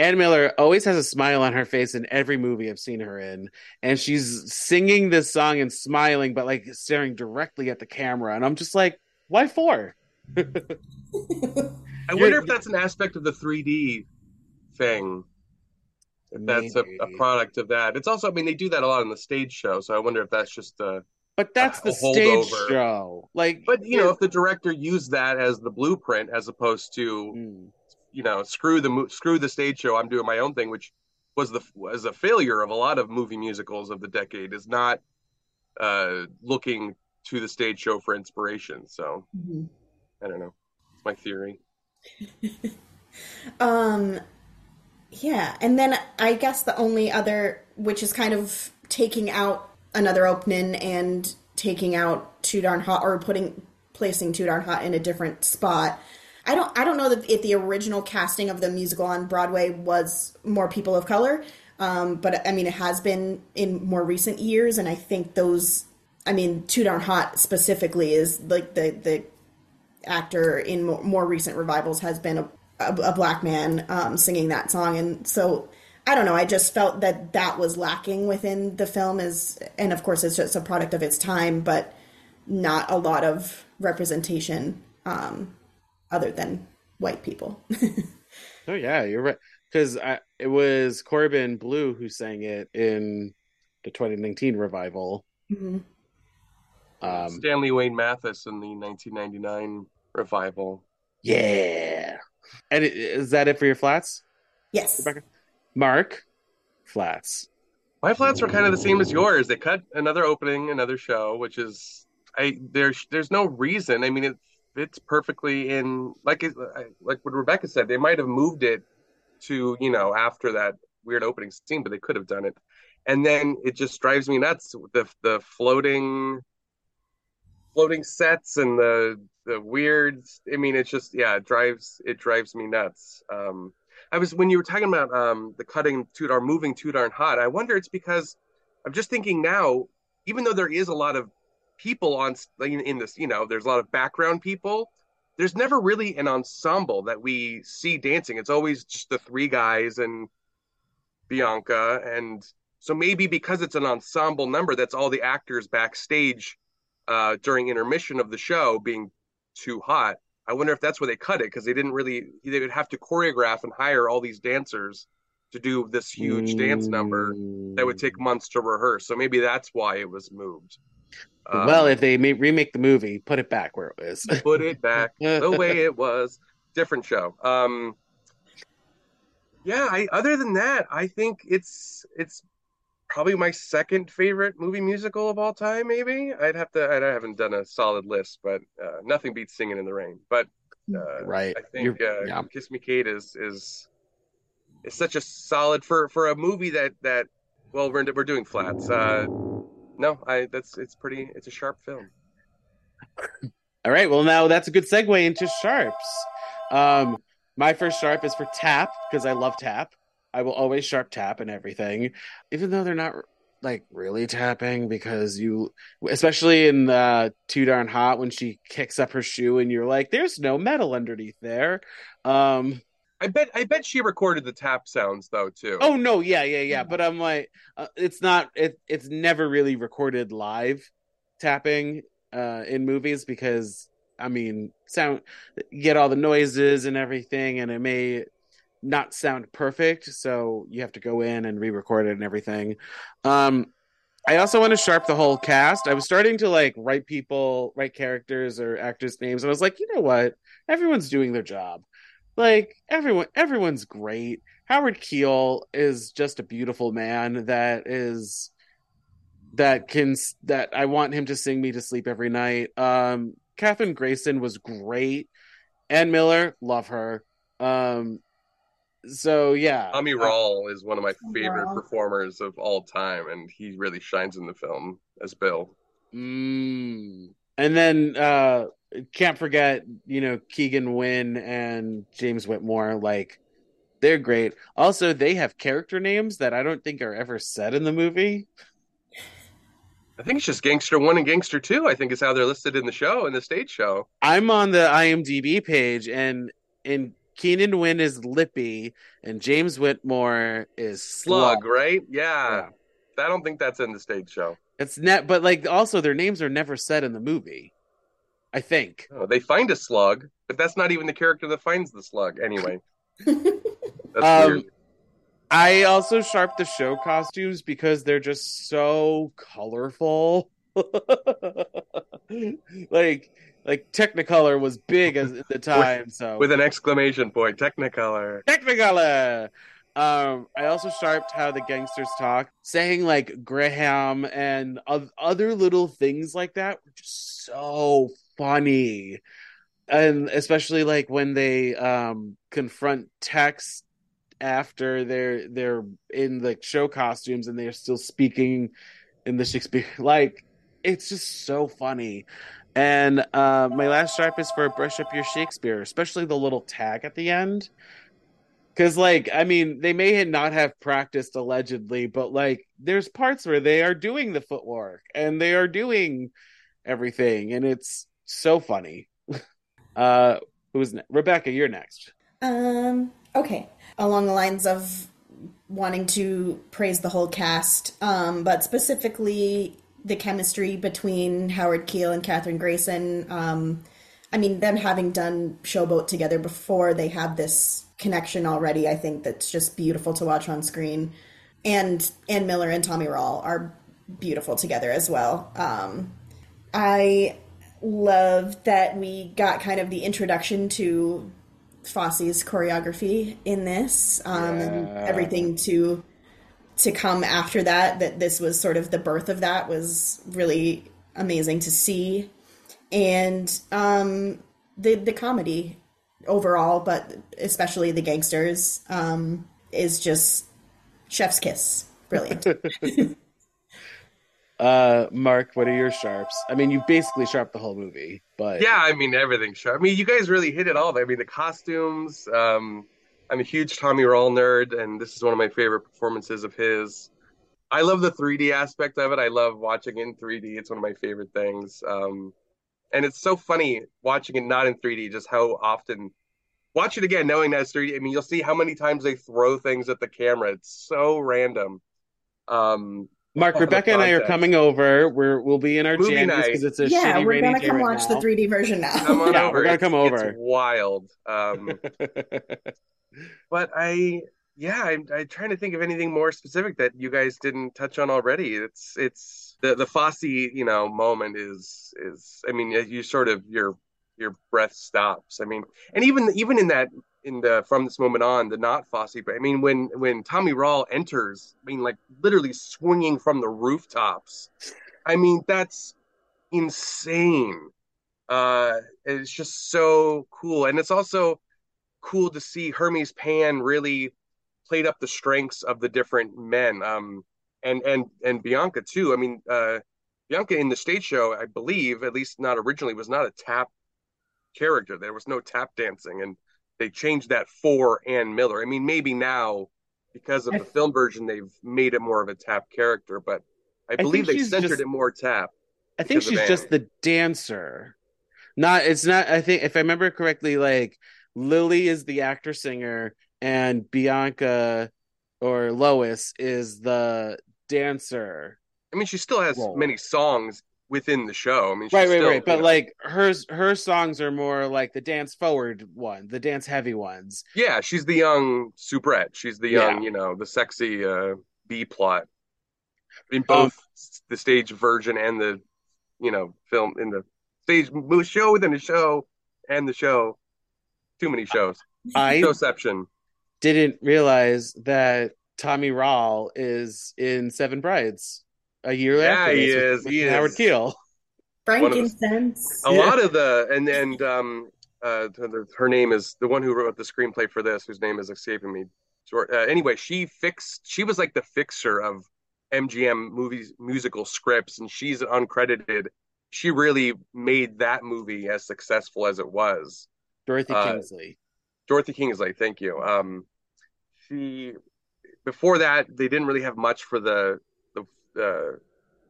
Ann Miller always has a smile on her face in every movie I've seen her in, and she's singing this song and smiling, but like staring directly at the camera, and I'm just like, why for? I wonder if that's an aspect of the 3D thing. If that's a, a product of that. It's also, I mean, they do that a lot in the stage show, so I wonder if that's just a. But that's a the stage show. Like, But you know, if the director used that as the blueprint, as opposed to Mm. You know, screw the screw the stage show, I'm doing my own thing, which was the was a failure of a lot of movie musicals of the decade, is not uh, looking to the stage show for inspiration. So I don't know, it's my theory. Um, yeah, and then I guess the only other, which is kind of taking out another opening and taking out Too Darn Hot, or putting placing Too Darn Hot in a different spot. I don't, I don't know that if the original casting of the musical on Broadway was more people of color, um, but I mean it has been in more recent years, and I think those, I mean Too Darn Hot specifically is like the the actor in more, more recent revivals has been a, a, a black man um, singing that song and so i don't know i just felt that that was lacking within the film is and of course it's just a product of its time but not a lot of representation um, other than white people oh yeah, you're right. Because it was Corbin Bleu who sang it in the 2019 revival. Mhm. Um, Stanley Wayne Mathis in the 1999 revival. Yeah. And i- is that it for your flats, Yes. Rebecca? Marc, flats. My flats were kind of the same as yours. They cut another opening, another show, which is I there's there's no reason. I mean, it fits perfectly in like it, like what Rebecca said. They might have moved it to you know after that weird opening scene, but they could have done it. And then it just drives me nuts the the floating floating sets and the the weird. I mean, it's just yeah, it drives it drives me nuts. Um, I was when you were talking about um, the cutting too darn moving too darn hot. I wonder it's because I'm just thinking now, even though there is a lot of people on in, in this, you know, there's a lot of background people. There's never really an ensemble that we see dancing. It's always just the three guys and Bianca, and so maybe because it's an ensemble number, that's all the actors backstage uh, during intermission of the show being too hot. I wonder if that's where they cut it because they didn't really. They would have to choreograph and hire all these dancers to do this huge dance number that would take months to rehearse. So maybe that's why it was moved. Um, well, if they may remake the movie, put it back where it was. put it back the way it was, different show. Um, yeah. I, other than that, I think it's it's probably my second favorite movie musical of all time. Maybe I'd have to. I haven't done a solid list, but uh, nothing beats Singing in the Rain. But uh, right. I think uh, yeah. Kiss Me Kate is is is such a solid for for a movie that that well we're we're doing flats. Uh, no, I that's it's pretty. It's a sharp film. All right. Well, now that's a good segue into sharps. Um, my first sharp is for tap because I love tap. I will always sharp tap and everything, even though they're not like really tapping because you, especially in uh, Too Darn Hot when she kicks up her shoe and you're like, there's no metal underneath there. Um, I bet I bet she recorded the tap sounds though too. oh no, yeah, yeah, yeah. But I'm like, uh, it's not. It it's never really recorded live tapping uh, in movies because I mean, sound get all the noises and everything, and it may not sound perfect, so you have to go in and re-record it and everything. Um, I also want to sharp the whole cast. I was starting to like write people, write characters or actors' names, and I was like, you know what? Everyone's doing their job. Like everyone, everyone's great. Howard Keel is just a beautiful man that is that can that I want him to sing me to sleep every night. Um, Kathryn Grayson was great. Ann Miller, love her. Um, so yeah, Tommy Uh, Rall is one of my favorite Rall. performers of all time, and he really shines in the film as Bill. Mm. And then uh can't forget, you know, Keenan Wynn and James Whitmore, like they're great. Also, they have character names that I don't think are ever said in the movie. I think it's just Gangster One and Gangster Two. I think is how they're listed in the show in the stage show. I'm on the IMDb page and and Keenan Wynn is Lippy and James Whitmore is Slug. Slug, right? Yeah. Yeah. I don't think that's in the stage show. It's net but like also their names are never said in the movie. I think. Oh, they find a slug, but that's not even the character that finds the slug. Anyway, that's Um, weird. I also sharp the show costumes because they're just so colorful. like like Technicolor was big as at the time, so With an exclamation point, Technicolor. Technicolor. Um, I also sharped how the gangsters talk, saying like Graham and other little things like that were just so funny, and especially like when they um confront Tex after they're they're in the show costumes and they're still speaking in the Shakespeare like it's just so funny. And uh, my last sharp is for brush up your Shakespeare, especially the little tag at the end. Because, like, I mean, they may not have practiced allegedly, but like, there's parts where they are doing the footwork and they are doing everything, and it's so funny. uh, who's ne- Rebecca? You're next. Um, okay. Along the lines of wanting to praise the whole cast, um, but specifically the chemistry between Howard Keel and Kathryn Grayson. Um, I mean, them having done Showboat together before, they have this connection already. I think that's just beautiful to watch on screen. And Ann Miller and Tommy Rall are beautiful together as well. Um, I love that we got kind of the introduction to Fosse's choreography in this, um, and everything to to come after that. That this was sort of the birth of that was really amazing to see, and um, the the comedy overall, but especially the gangsters, um, is just chef's kiss. Brilliant. Uh, Marc, what are your sharps? I mean, you basically sharp the whole movie, but Yeah, I mean everything sharp. I mean, you guys really hit it all. I mean, the costumes. Um, I'm a huge Tommy Rall nerd, and this is one of my favorite performances of his. I love the 3D aspect of it. I love watching in 3D. It's one of my favorite things. Um, and it's so funny watching it not in 3D, just how often. Watch it again, knowing that it's 3D. I mean, you'll see how many times they throw things at the camera. It's so random. Um, Marc, Rebecca, and I are coming over. We're we'll be in our Movie jammies because it's a yeah, shitty we're gonna come right watch now. the 3D version now. come on Yeah, over. we're gonna It's- come over. It's wild. Um, but I yeah, I'm, I'm trying to think of anything more specific that you guys didn't touch on already. It's it's the the Fosse, you know, moment is is I mean, you sort of your your breath stops. I mean, and even even in that in the from this moment on, the not Fosse, but I mean, when when Tommy Rall enters, I mean, like literally swinging from the rooftops. I mean, that's insane. Uh, it's just so cool, and it's also cool to see Hermes Pan really played up the strengths of the different men. Um, and and and Bianca too. I mean, uh, Bianca in the stage show, I believe, at least not originally, was not a tap character. There was no tap dancing, and they changed that for Ann Miller. I mean, maybe now because of the film version, they've made it more of a tap character, but I believe think they centered just- it more tap. I think she's just the dancer. Not it's not I think if I remember correctly, like Lily is the actor singer and Bianca or Lois is the dancer. I mean, she still has Role. many songs within the show. I mean, she's Right, right, still, right. But know- like hers her songs are more like the dance forward one, the dance heavy ones. Yeah, she's the young soubrette. She's the young, Yeah. you know, the sexy uh, B plot in Um, both the stage version and the, you know, film in the stage show within a show and the show. Too many shows. I Showception. didn't realize that Tommy Rall is in Seven Brides a year Yeah, after he this with- is, with he Howard is. Keel. Frankincense. A lot of the and and um uh the, the- her name is the one who wrote the screenplay for this, whose name is escaping me. Short. Uh, anyway, she fixed. She was like the fixer of MGM movies musical scripts, and she's uncredited. She really made that movie as successful as it was. Dorothy Uh, Kingsley. Dorothy Kingsley, thank you. Um, she before that they didn't really have much for the the uh,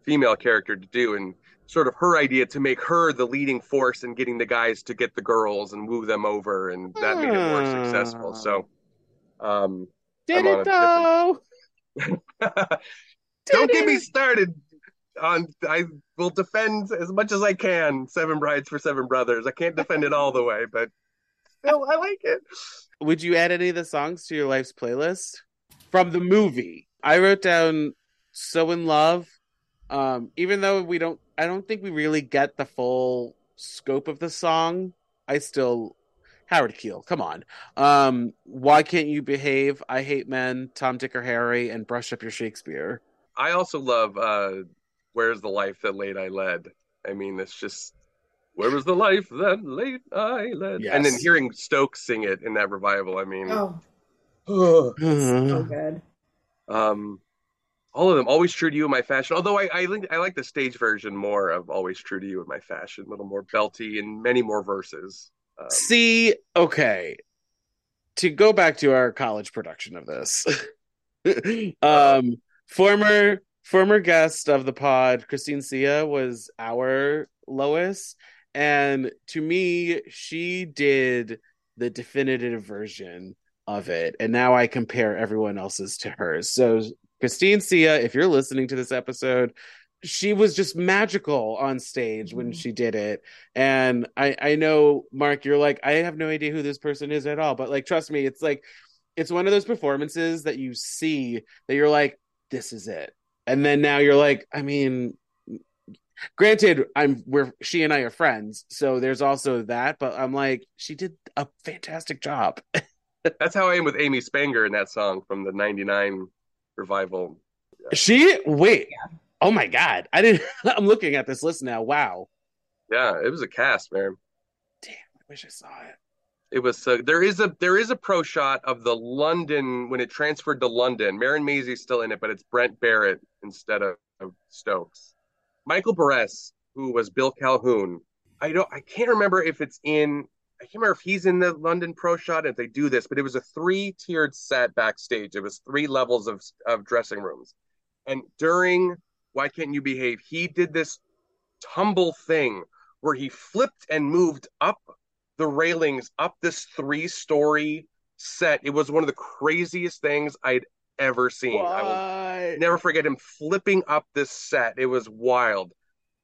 female character to do, and sort of her idea to make her the leading force in getting the guys to get the girls and woo them over, and that made it more successful. So, um, Did I'm it though? don't get me started on. I will defend as much as I can. Seven Brides for Seven Brothers. I can't defend it all the way, but still, I like it. Would you add any of the songs to your life's playlist from the movie? I wrote down "So in Love," um, even though we don't. I don't think we really get the full scope of the song. I still Howard Keel. Come on. Um, why can't you behave? I hate men. Tom, Dick, or Harry, and brush up your Shakespeare. I also love uh Where's the Life That Late I Led? I mean, it's just Where was the life that late I led? And then hearing Stokes sing it in that revival, I mean Oh, Uh, so good. um all of them always true to you in my fashion. Although I I, like- I like the stage version more of Always True to You in my fashion, a little more belty and many more verses. Um, See, okay. To go back to our college production of this. um former former guest of the pod, Christine Sia was our Lois and to me she did the definitive version of it and now I compare everyone else's to hers. So Christine Sia, if you're listening to this episode, she was just magical on stage when Mhm. she did it and I I know Marc you're like I have no idea who this person is at all but like trust me it's like it's one of those performances that you see that you're like this is it and then now you're like I mean Granted, I'm we're she and I are friends, so there's also that. But I'm like, she did a fantastic job. That's how I am with Amy Spanger in that song from the '99 revival. She wait. Oh my god, I didn't. I'm looking at this list now. Wow. Yeah, it was a cast, man. Damn, I wish I saw it. It was uh, there is a there is a pro shot of the London when it transferred to London. Marin Mazzie's still in it, but it's Brent Barrett instead of, of Stokes. Michael Berresse, who was Bill Calhoun. I don't I can't remember if it's in I can't remember if he's in the London Pro Shot if they do this, but it was a three tiered set backstage. It was three levels of of dressing rooms, and during Why Can't You Behave, he did this tumble thing where he flipped and moved up the railings up this three story set. It was one of the craziest things I'd ever seen. I will never forget him flipping up this set. It was wild.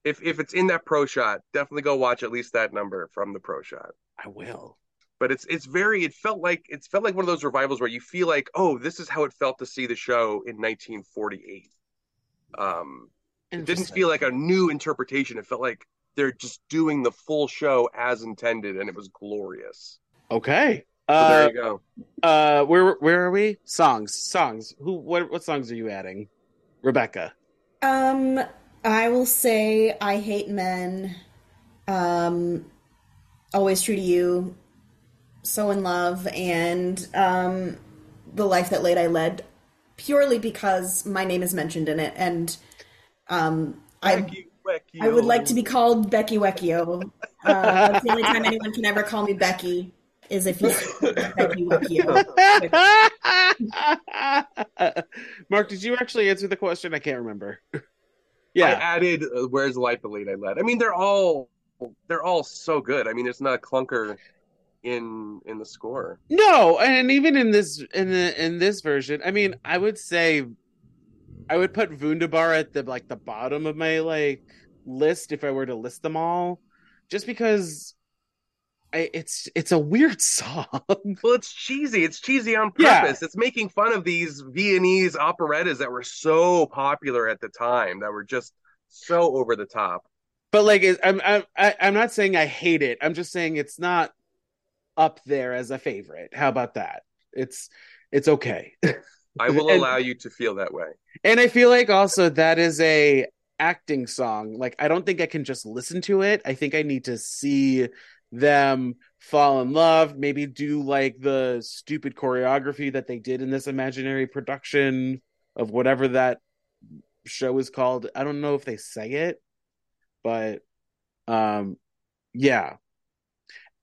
If if it's in that pro shot, definitely go watch at least that number from the pro shot. I will. But it's it's very it felt like it felt like one of those revivals where you feel like, oh, this is how it felt to see the show in 1948. Um it didn't feel like a new interpretation. It felt like they're just doing the full show as intended, and it was glorious. Okay. So Uh, there you go. uh, where where are we? Songs, songs. Who? What? What songs are you adding? Rebecca. Um, I will say I hate men. Um, always true to you. So in love and um, the life that late I led, purely because my name is mentioned in it, and um, I Becky I would like to be called Becky Wecchio. Uh, that's the only time anyone can ever call me Becky is if you Becky Wecchio. Marc, did you actually answer the question? I can't remember. Yeah, I added uh, "Where's the Life the Late I Led." I mean, they're all they're all so good. I mean, there's not a clunker in in the score. No, and even in this in the in this version, I mean, I would say I would put Wunderbar at the like the bottom of my like list if I were to list them all, just because I, it's it's a weird song. Well, it's cheesy. It's cheesy on Yeah. purpose. It's making fun of these Viennese operettas that were so popular at the time, that were just so over the top. But like I'm I'm I'm not saying I hate it. I'm just saying it's not up there as a favorite. How about that? It's it's okay. I will And- allow you to feel that way. And I feel like also that is a acting song. Like I don't think I can just listen to it. I think I need to see them fall in love, maybe do like the stupid choreography that they did in this imaginary production of whatever that show is called. I don't know if they say it, but um yeah.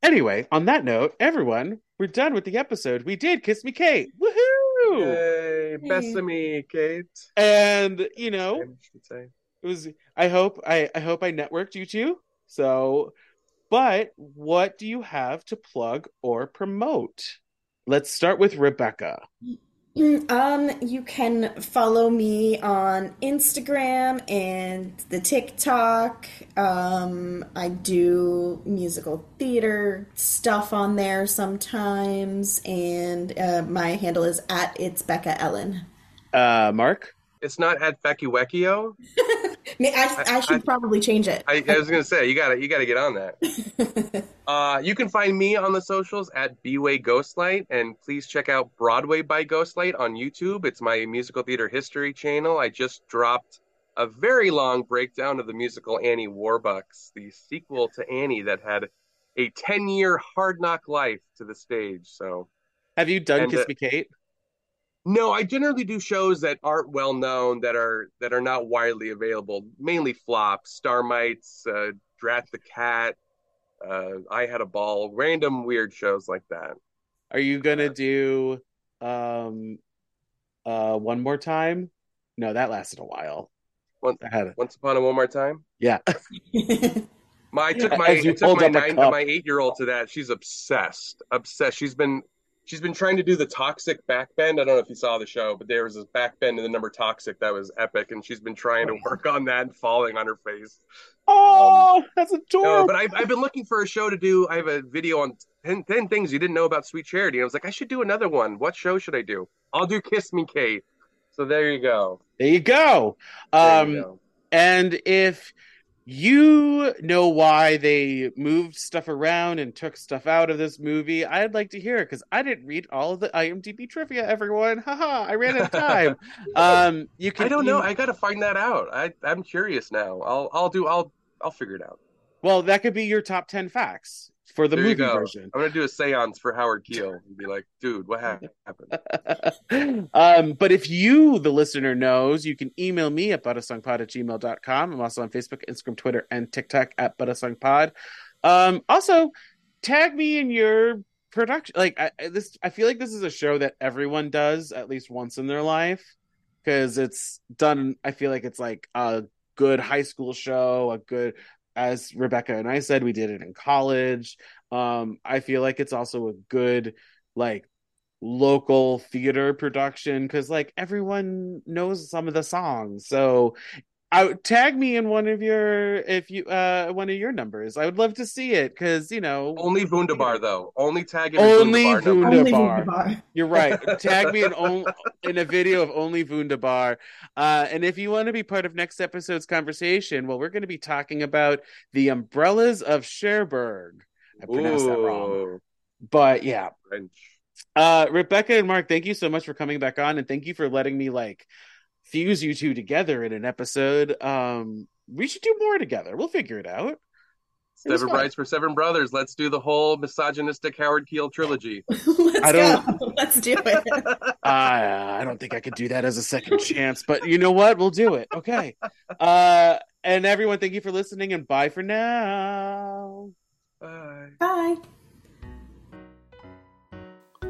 Anyway, on that note, everyone, we're done with the episode. We did Kiss Me Kate. Woohoo! Yay, Besame, Kate. And you know, I should say. it was i hope i i hope i networked you two so but what do you have to plug or promote let's start with rebecca Um, you can follow me on Instagram and the TikTok. Um, I do musical theater stuff on there sometimes, and uh, my handle is at it's Becca Ellen. uh marc It's not at Becky Wecchio. I, I, I should probably change it. I, I was gonna say you gotta you gotta get on that. Uh, you can find me on the socials at Bway Ghostlight, and please check out Broadway by Ghostlight on YouTube. It's my musical theater history channel. I just dropped a very long breakdown of the musical Annie Warbucks, the sequel to Annie that had a 10 year hard knock life to the stage. So, have you done And, kiss uh, me kate no, I generally do shows that aren't well known, that are that are not widely available. Mainly flops, Starmites, uh, Drat the Cat, uh, I Had a Ball, random weird shows like that. are you gonna do um uh one more time no that lasted a while Once, I had once upon a one more time. yeah My I took my I took my nine my eight year old to that. She's obsessed, obsessed. She's been she's been trying to do the toxic back bend. I don't know if you saw the show, but there was this back bend in the number toxic that was epic, and she's been trying to work on that and falling on her face. oh that's No, adorable but I've, I've been looking for a show to do. I have a video on 10, 10 things you didn't know about Sweet Charity. And I was like, I should do another one. What show should I do? I'll do Kiss Me Kate. So there you go. there you go There um you go. And if you know why they moved stuff around and took stuff out of this movie. I'd like to hear it because I didn't read all of the IMDb trivia. Everyone, haha! I ran out of time. um, you can. I don't know. I got to find that out. I I'm curious now. I'll I'll do. I'll I'll figure it out. well, that could be your top ten facts for the There movie version. I'm gonna do a séance for Howard Keel and be like, dude, what happened? um, but if you, the listener, knows, you can email me at butasongpod at gmail.com. I'm also on Facebook, Instagram, Twitter, and TikTok at butasongpod. Um, also, tag me in your production. Like I, I- this, I feel like this is a show that everyone does at least once in their life because it's done. I feel like it's like a good high school show, a good. As Rebecca and I said, we did it in college. Um, I feel like it's also a good like local theater production because like everyone knows some of the songs so I tag me in one of your if you uh one of your numbers I would love to see it because you know Only Wunderbar though. Only tag in Only Wunderbar number. Wund- Only Wunderbar. Wunderbar. you're right tag me in on, in a video of only Wunderbar uh and if you want to be part of next episode's conversation well we're going to be talking about the umbrellas of Cherbourg I pronounced that wrong but yeah French. Uh, Rebecca and Marc, thank you so much for coming back on, and thank you for letting me like fuse you two together in an episode. Um, we should do more together. We'll figure it out. It Seven. Brides for Seven Brothers. Let's do the whole misogynistic Howard Keel trilogy. Let's I don't- go. Let's do it. Uh, I don't think I could do that as a second chance, but you know what? We'll do it. Okay. Uh, and everyone, thank you for listening, and bye for now. Bye. Bye.